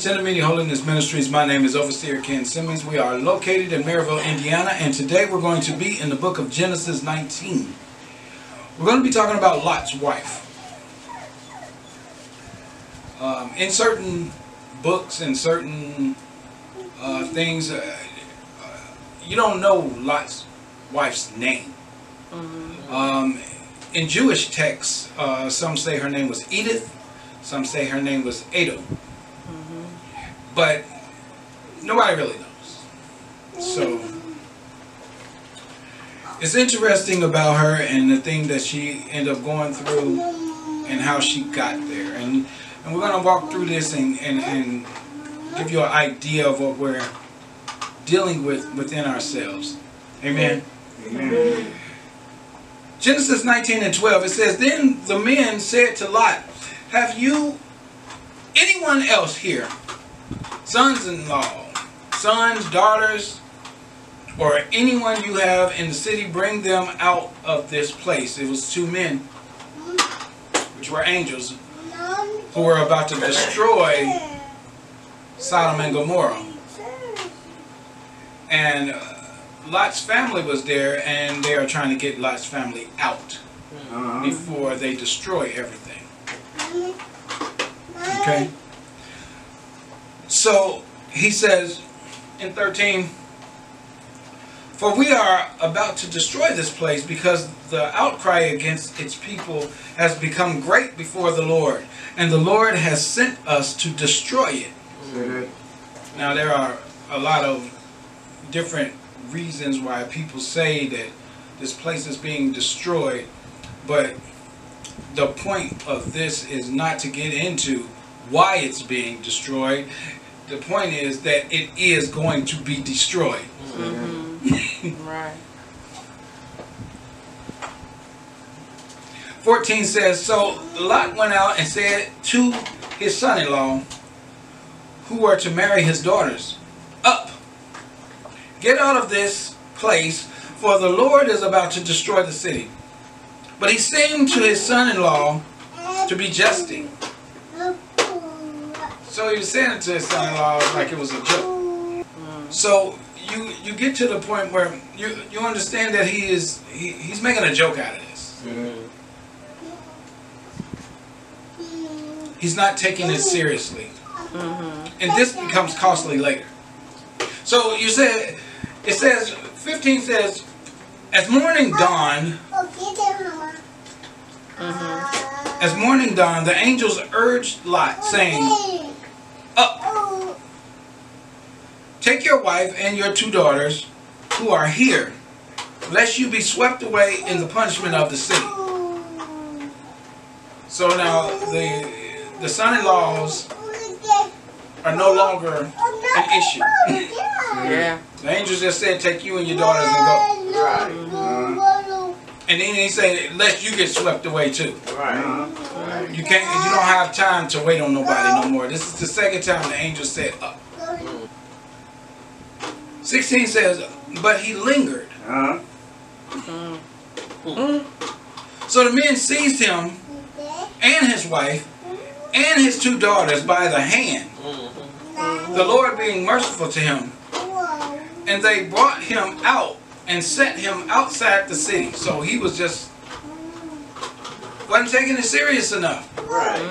Welcome to Tent of Meeting Holiness Ministries. My name is Overseer Ken Simmons. We are located in Merrillville, Indiana, and today we're going to be in the book of Genesis 19. We're going to be talking about Lot's wife. Um, in certain books and certain uh, things, uh, you don't know Lot's wife's name. Um, in Jewish texts, uh, some say her name was Edith, some say her name was Ado. But nobody really knows. So it's interesting about her and the thing that she ended up going through and how she got there. And and we're gonna walk through this and, and, and give you an idea of what we're dealing with within ourselves. Amen. Amen. Genesis 19 and 12, it says, Then the men said to Lot, Have you anyone else here, sons-in-law, sons, daughters, or anyone you have in the city, bring them out of this place? It was two men, which were angels, who were about to destroy Sodom and Gomorrah. And uh, Lot's family was there, and they are trying to get Lot's family out Uh-huh. before they destroy everything. Okay? So he says in 13, For we are about to destroy this place because the outcry against its people has become great before the Lord, and the Lord has sent us to destroy it. Say that. Now, there are a lot of different reasons why people say that this place is being destroyed, but the point of this is not to get into why it's being destroyed. The point is that it is going to be destroyed. That. Mm-hmm. Right. 14 says, So Lot went out and said to his son in law, who were to marry his daughters, Up, get out of this place, for the Lord is about to destroy the city. But he seemed to his son in law to be jesting. So he was saying it to his son in law like it was a joke. So you you get to the point where you you understand that he is he, he's making a joke out of this. That. He's not taking it seriously. Mm-hmm. And this becomes costly later. So you said, it says, 15 says, as morning dawned, mm-hmm. as morning dawned, the angels urged Lot, saying, Up, take your wife and your two daughters who are here, lest you be swept away in the punishment of the city. So now the the son-in-laws are no longer an issue. Yeah. The angels just said, take you and your daughters and go. Right. And then he said, let you get swept away too. Right. You can't, you don't have time to wait on nobody no more. This is the second time the angel said up. 16 says, but he lingered. Uh-huh. So the men seized him and his wife and his two daughters by the hand, the Lord being merciful to him. And they brought him out and set him outside the city. So he was just wasn't taking it serious enough. Right.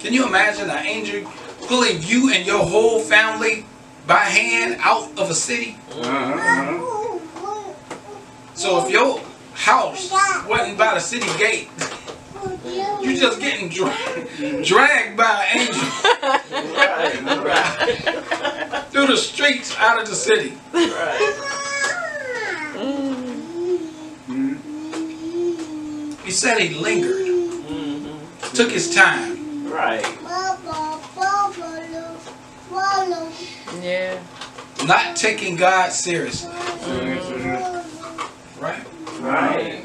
Can you imagine an angel pulling you and your whole family by hand out of a city? Uh-huh. So if your house wasn't by the city gate, you just getting dra- dragged by an angel through the streets out of the city. He said he lingered, took his time. Right. Yeah. Not taking God seriously, right? Right.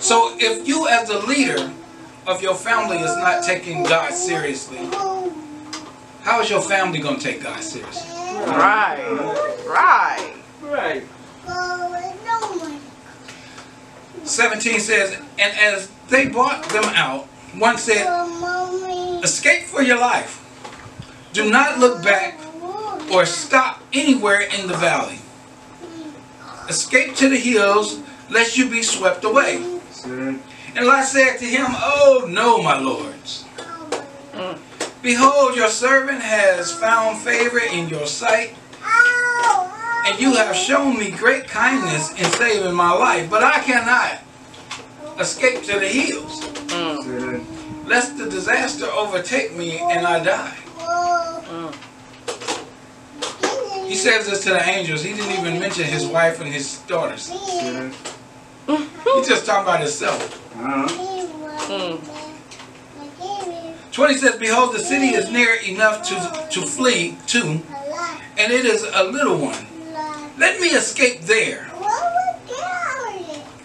So if you as the leader of your family is not taking God seriously, how is your family going to take God seriously? Right. Right. Right. 17 says, And as they brought them out, one said, Escape for your life. Do not look back or stop anywhere in the valley. Escape to the hills, lest you be swept away. And Lot said to him, Oh no, my lords. Behold, your servant has found favor in your sight, and you have shown me great kindness in saving my life. But I cannot escape to the hills, lest the disaster overtake me and I die. He says this to the angels. He didn't even mention his wife and his daughters. said, He's just talking about himself. uh-huh. Mm. 20 says, Behold, the city is near enough to, to flee to, and it is a little one. Let me escape there.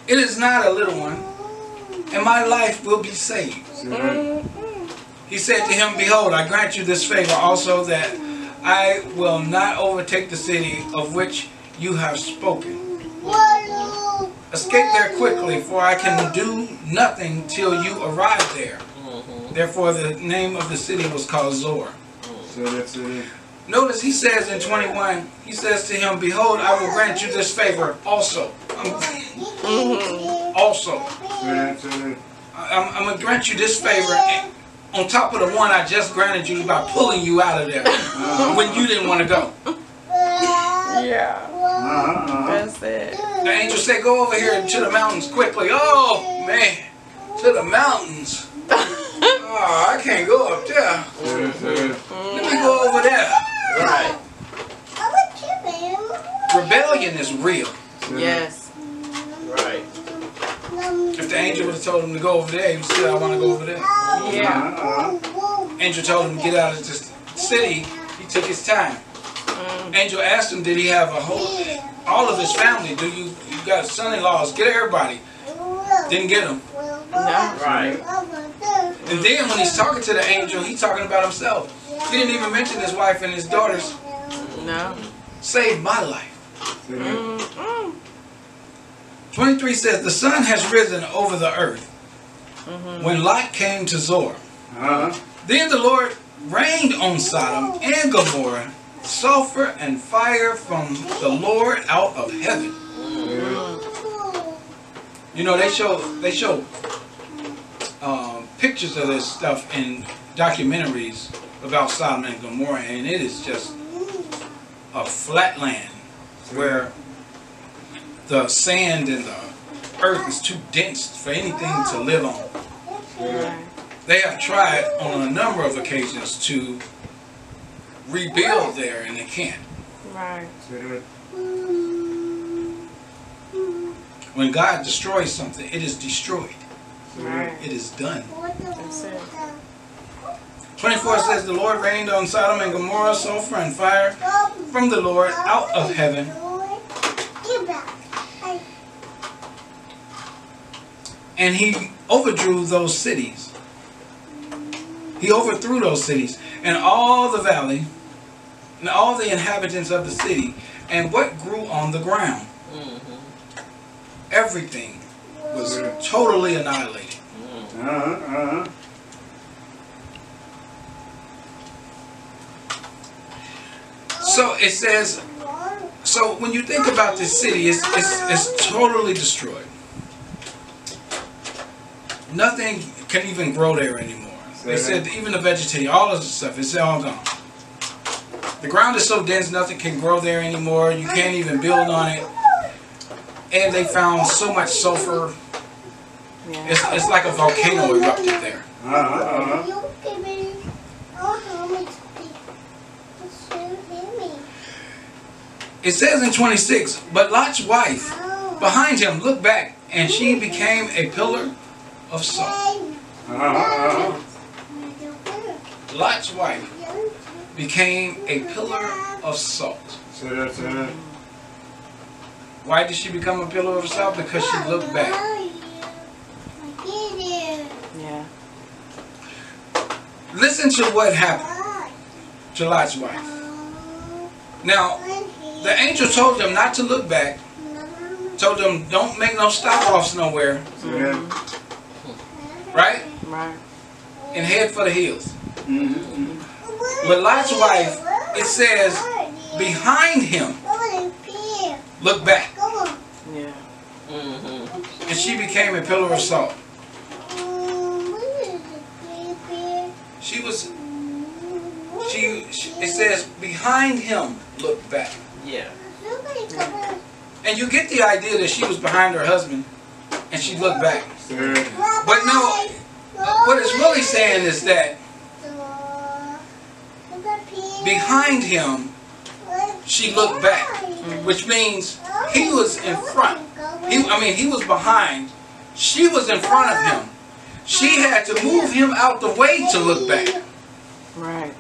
It is not a little one, and my life will be saved. Said, He said to him, Behold, I grant you this favor also that I will not overtake the city of which you have spoken. Escape there quickly, for I can do nothing till you arrive there. Therefore, the name of the city was called Zoar. said, said, Notice he says in 21, he says to him, Behold, I will grant you this favor also. I'm, Mhm. also. said, said, I'm, I'm going to grant you this favor and- on top of the one I just granted you by pulling you out of there when you didn't want to go. Yeah. uh-huh. That's it. The angel said, Go over here to the mountains quickly. Oh, man, to the mountains. Oh, I can't go up there. Said, said, Let me go over there. Right. Rebellion is real. Yes. Right. If the angel would have told him to go over there, he would say, I want to go over there. Yeah. uh-huh. Angel told him to get out of this city. He took his time. Mm. Angel asked him, did he have a whole, all of his family? Do you, you got son-in-laws? Get everybody. Didn't get them. No. Right. And then when he's talking to the angel, he's talking about himself. He didn't even mention his wife and his daughters. No. Saved my life. Mm-mm. 23 says, the sun has risen over the earth. Mhm. When Lot came to Zoar, uh-huh. then the Lord rained on Sodom and Gomorrah sulfur and fire from the Lord out of heaven. Mm. You know, they show they show um, pictures of this stuff in documentaries about Sodom and Gomorrah, and it is just a flat land where the sand and the earth is too dense for anything to live on. Right. They have tried on a number of occasions to rebuild there, and they can't. Right. When God destroys something, it is destroyed. Right. It is done. That's it. 24 says, The Lord rained on Sodom and Gomorrah sulfur and fire from the Lord out of heaven. And he overdrew those cities. He overthrew those cities and all the valley and all the inhabitants of the city and what grew on the ground. Everything was totally annihilated. uh-huh, uh-huh. So it says, so when you think about this city, it's, it's, it's totally destroyed. Nothing can even grow there anymore. They said even the vegetation, all of the stuff, it's all gone. The ground is so dense, nothing can grow there anymore. You can't even build on it. And they found so much sulfur. Yeah. It's, it's like a volcano erupted there. Uh-huh, uh-huh. It says in 26, but Lot's wife behind him looked back, and she became a pillar of salt. Uh-huh. Lot's wife became a pillar of salt. Said, said, Why did she become a pillar of salt? Because she looked back. Yeah. Listen to what happened to Lot's wife. Now, the angel told them not to look back, told them don't make no stop offs nowhere, said, right? Right. and head for the hills. Mhm. But Lot's wife, it says, behind him, look back. Yeah. And she became a pillar of salt. She was, she, she it says, behind him, look back. Yeah. And you get the idea that she was behind her husband and she looked back. Say. But no, what it's really saying is that behind him, she looked back, which means he was in front. He, I mean, he was behind. She was in front of him. She had to move him out the way to look back, Right.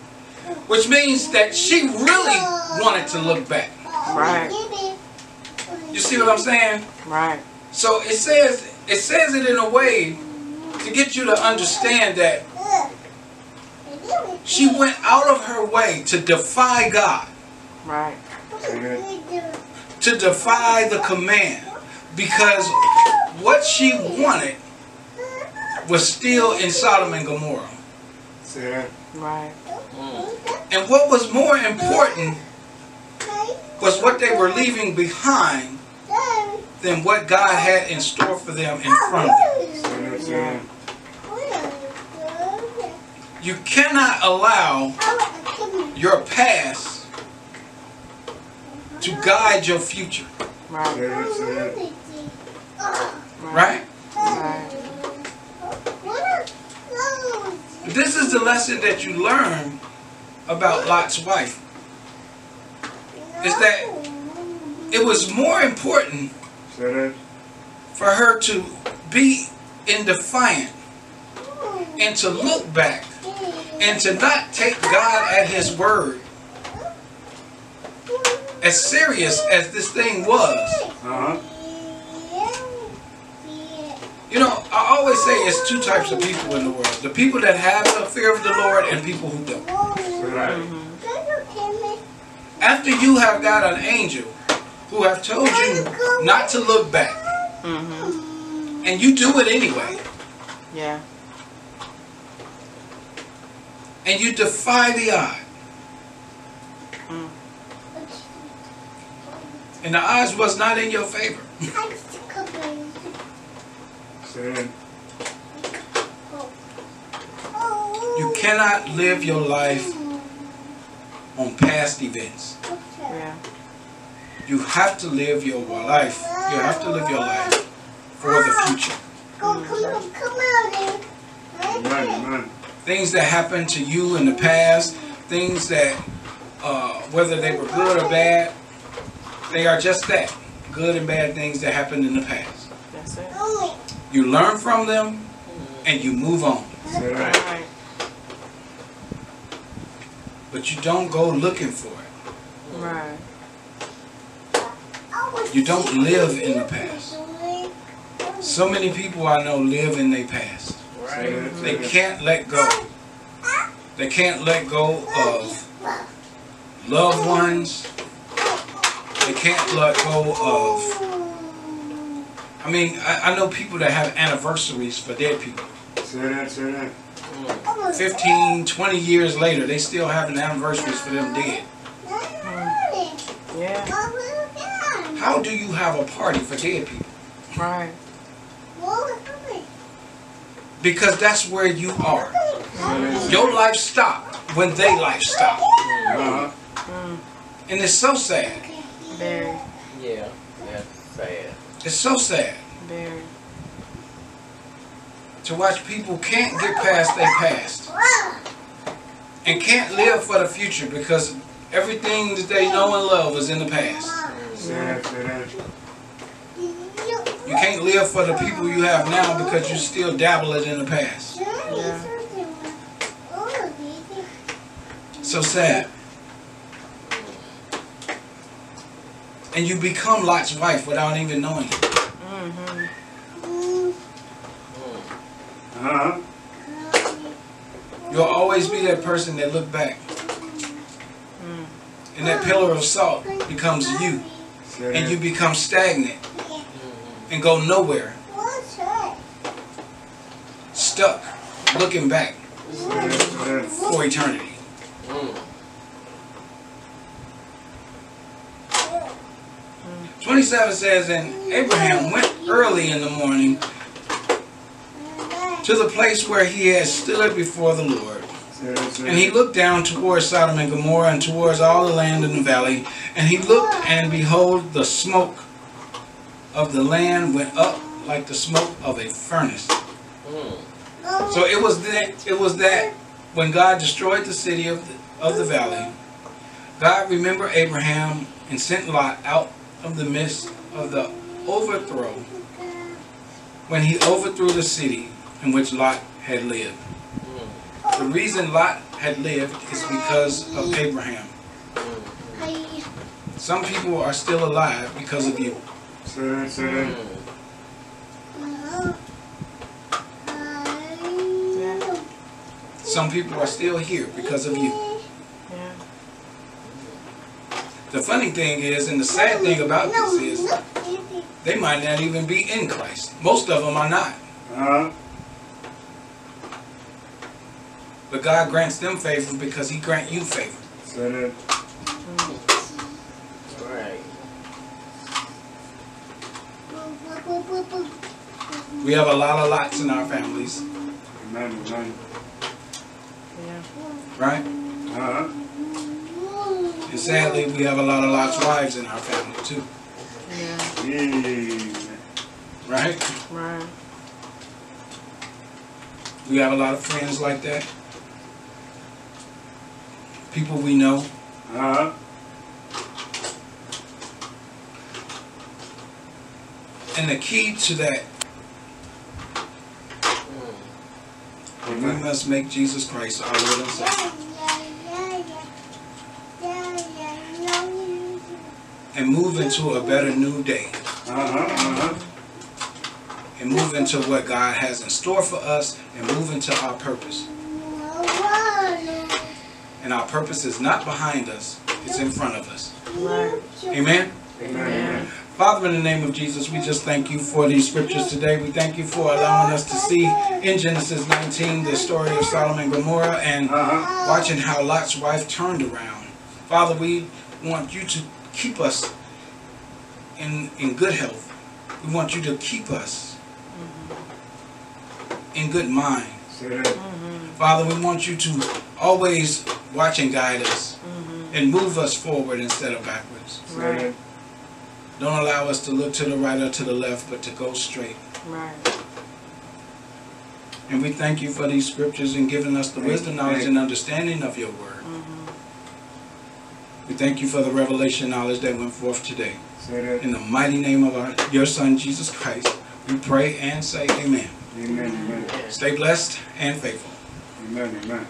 which means that she really wanted to look back. Right. You see what I'm saying? Right. So it says it says it in a way to get you to understand that she went out of her way to defy God, Right. to defy the command, because what she wanted was still in Sodom and Gomorrah. Say it. Right. Mm. And what was more important was what they were leaving behind than what God had in store for them in front of them. Say it. Say it. You cannot allow your past to guide your future, Right. Say it. Say it. right? Right. This is the lesson that you learn about Lot's wife. Is that it was more important for her to be in defiant and to look back and to not take God at his word as serious as this thing was. Uh-huh. You know, I always say it's two types of people in the world. The people that have the fear of the Lord and people who don't. Right. After you have got an angel who have told you not to look back, Mm-hmm. and you do it anyway, Yeah. And you defy the odd, and the odds was not in your favor, you cannot live your life on past events. Yeah. You have to live your life. You have to live your life for the future. Amen. Amen. Things that happened to you in the past, things that, uh, whether they were good or bad, they are just that good and bad things that happened in the past. That's it. You learn from them and you move on. Say it. Right. But you don't go looking for it. Right. You don't live in the past. So many people I know live in their past. Say. They can't let go. They can't let go of loved ones. They can't let go of. I mean, I, I know people that have anniversaries for dead people. Say it. Say it. 15, 20 years later, they still having anniversaries for them dead. Yeah. How do you have a party for dead people? Right. Because that's where you are. Your life stopped when they life stopped. And it's so sad. Very. Yeah. That's sad. It's so sad Very. to watch people can't get past their past and can't live for the future because everything that they know and love is in the past. Say it. You can't live for the people you have now because you still dabble it in the past. So sad. And you become Lot's wife without even knowing it. Mm-hmm. Uh-huh. You'll always be that person that look back. Mm. And that pillar of salt becomes you. And you become stagnant and go nowhere. Stuck. Looking back. Say that, say that. for eternity. 27 says, And Abraham went early in the morning to the place where he had stood before the Lord. Say that, say And he looked down towards Sodom and Gomorrah and towards all the land in the valley. And he looked, and behold, the smoke of the land went up like the smoke of a furnace. Mm. So it was that it was that when God destroyed the city of the, of the valley, God remembered Abraham and sent Lot out of the midst of the overthrow when he overthrew the city in which Lot had lived. The reason Lot had lived is because of Abraham. Some people are still alive because of you. Some people are still here because of you. The funny thing is, and the sad thing about this is, they might not even be in Christ. Most of them are not. But God grants them favor because He grant you favor. Right. We have a lot of lots in our families, Amen, amen. Yeah. right? Uh-huh. And sadly, we have a lot of lots wives in our family too, Yeah. Amen. right? Right. We have a lot of friends like that. People we know. Uh-huh. And the key to that, Mm. we must make Jesus Christ our Lord and Savior. And move into a better new day. Uh-huh, uh-huh. And move into what God has in store for us. And move into our purpose. And our purpose is not behind us, it's in front of us. Right. Amen? Amen, amen. Father, in the name of Jesus, we just thank you for these scriptures today. We thank you for allowing us to see in Genesis 19 the story of Sodom and Gomorrah and Uh-huh. watching how Lot's wife turned around. Father, we want you to keep us in, in good health. We want you to keep us in good mind. Mm-hmm. Father, we want you to always watch and guide us Mm-hmm. and move us forward instead of backwards. Say that. Don't allow us to look to the right or to the left, but to go straight. Right. And we thank you for these scriptures and giving us the Thank wisdom, you. knowledge, and understanding of your word. Mm-hmm. We thank you for the revelation knowledge that went forth today. Say. In the mighty name of our, your Son, Jesus Christ, we pray and say amen. Amen, amen. Yeah. Stay blessed and faithful. Amen, amen.